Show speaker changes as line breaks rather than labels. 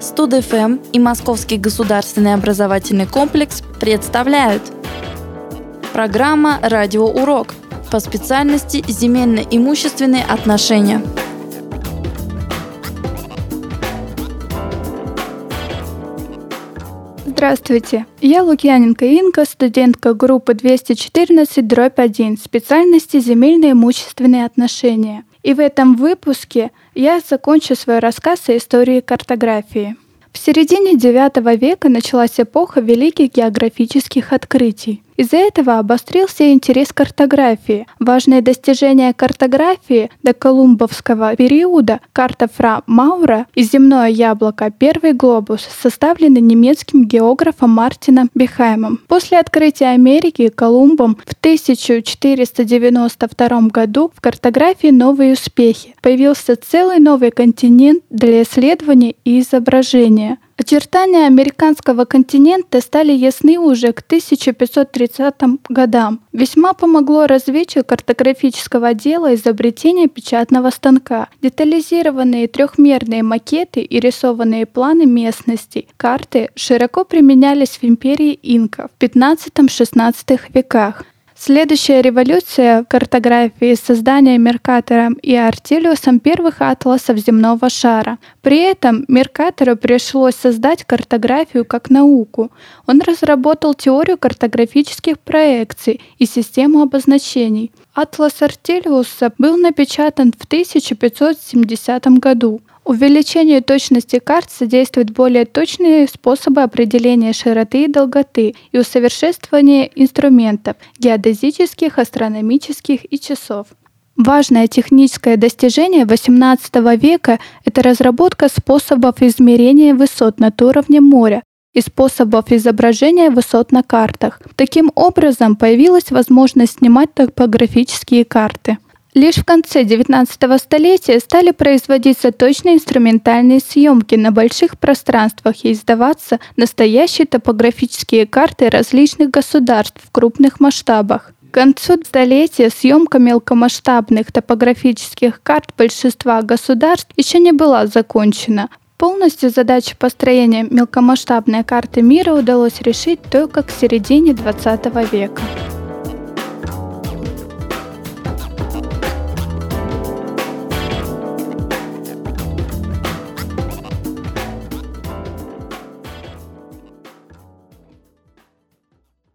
Студ-ФМ и Московский государственный образовательный комплекс представляют Программа «Радиоурок» по специальности «Земельно-имущественные отношения».
Здравствуйте, я Лукьяненко Инка, студентка группы 214 дробь 1 специальности земельно имущественные отношения. И в этом выпуске я закончу свой рассказ о истории картографии. В середине IX века началась эпоха великих географических открытий. Из-за этого обострился интерес к картографии. Важные достижения картографии до колумбовского периода карта Фра Маура и земное яблоко «Первый глобус» составлены немецким географом Мартином Бехаймом. После открытия Америки Колумбом в 1492 году в картографии новые успехи. Появился целый новый континент для исследования и изображения – Очертания американского континента стали ясны уже к 1530 годам. Весьма помогло развитию картографического дела изобретение печатного станка. Детализированные трехмерные макеты и рисованные планы местностей, карты широко применялись в империи инков в 15-16 веках. Следующая революция в картографии – создание Меркатором и Артелиусом первых атласов земного шара. При этом Меркатору пришлось создать картографию как науку. Он разработал теорию картографических проекций и систему обозначений. Атлас Артелиуса был напечатан в 1570 году. Увеличению точности карт содействуют более точные способы определения широты и долготы и усовершенствование инструментов геодезических, астрономических и часов. Важное техническое достижение XVIII века – это разработка способов измерения высот над уровнем моря и способов изображения высот на картах. Таким образом, появилась возможность снимать топографические карты – Лишь в конце XIX столетия стали производиться точные инструментальные съемки на больших пространствах и издаваться настоящие топографические карты различных государств в крупных масштабах. К концу столетия съемка мелкомасштабных топографических карт большинства государств еще не была закончена. Полностью задачу построения мелкомасштабной карты мира удалось решить только к середине XX века.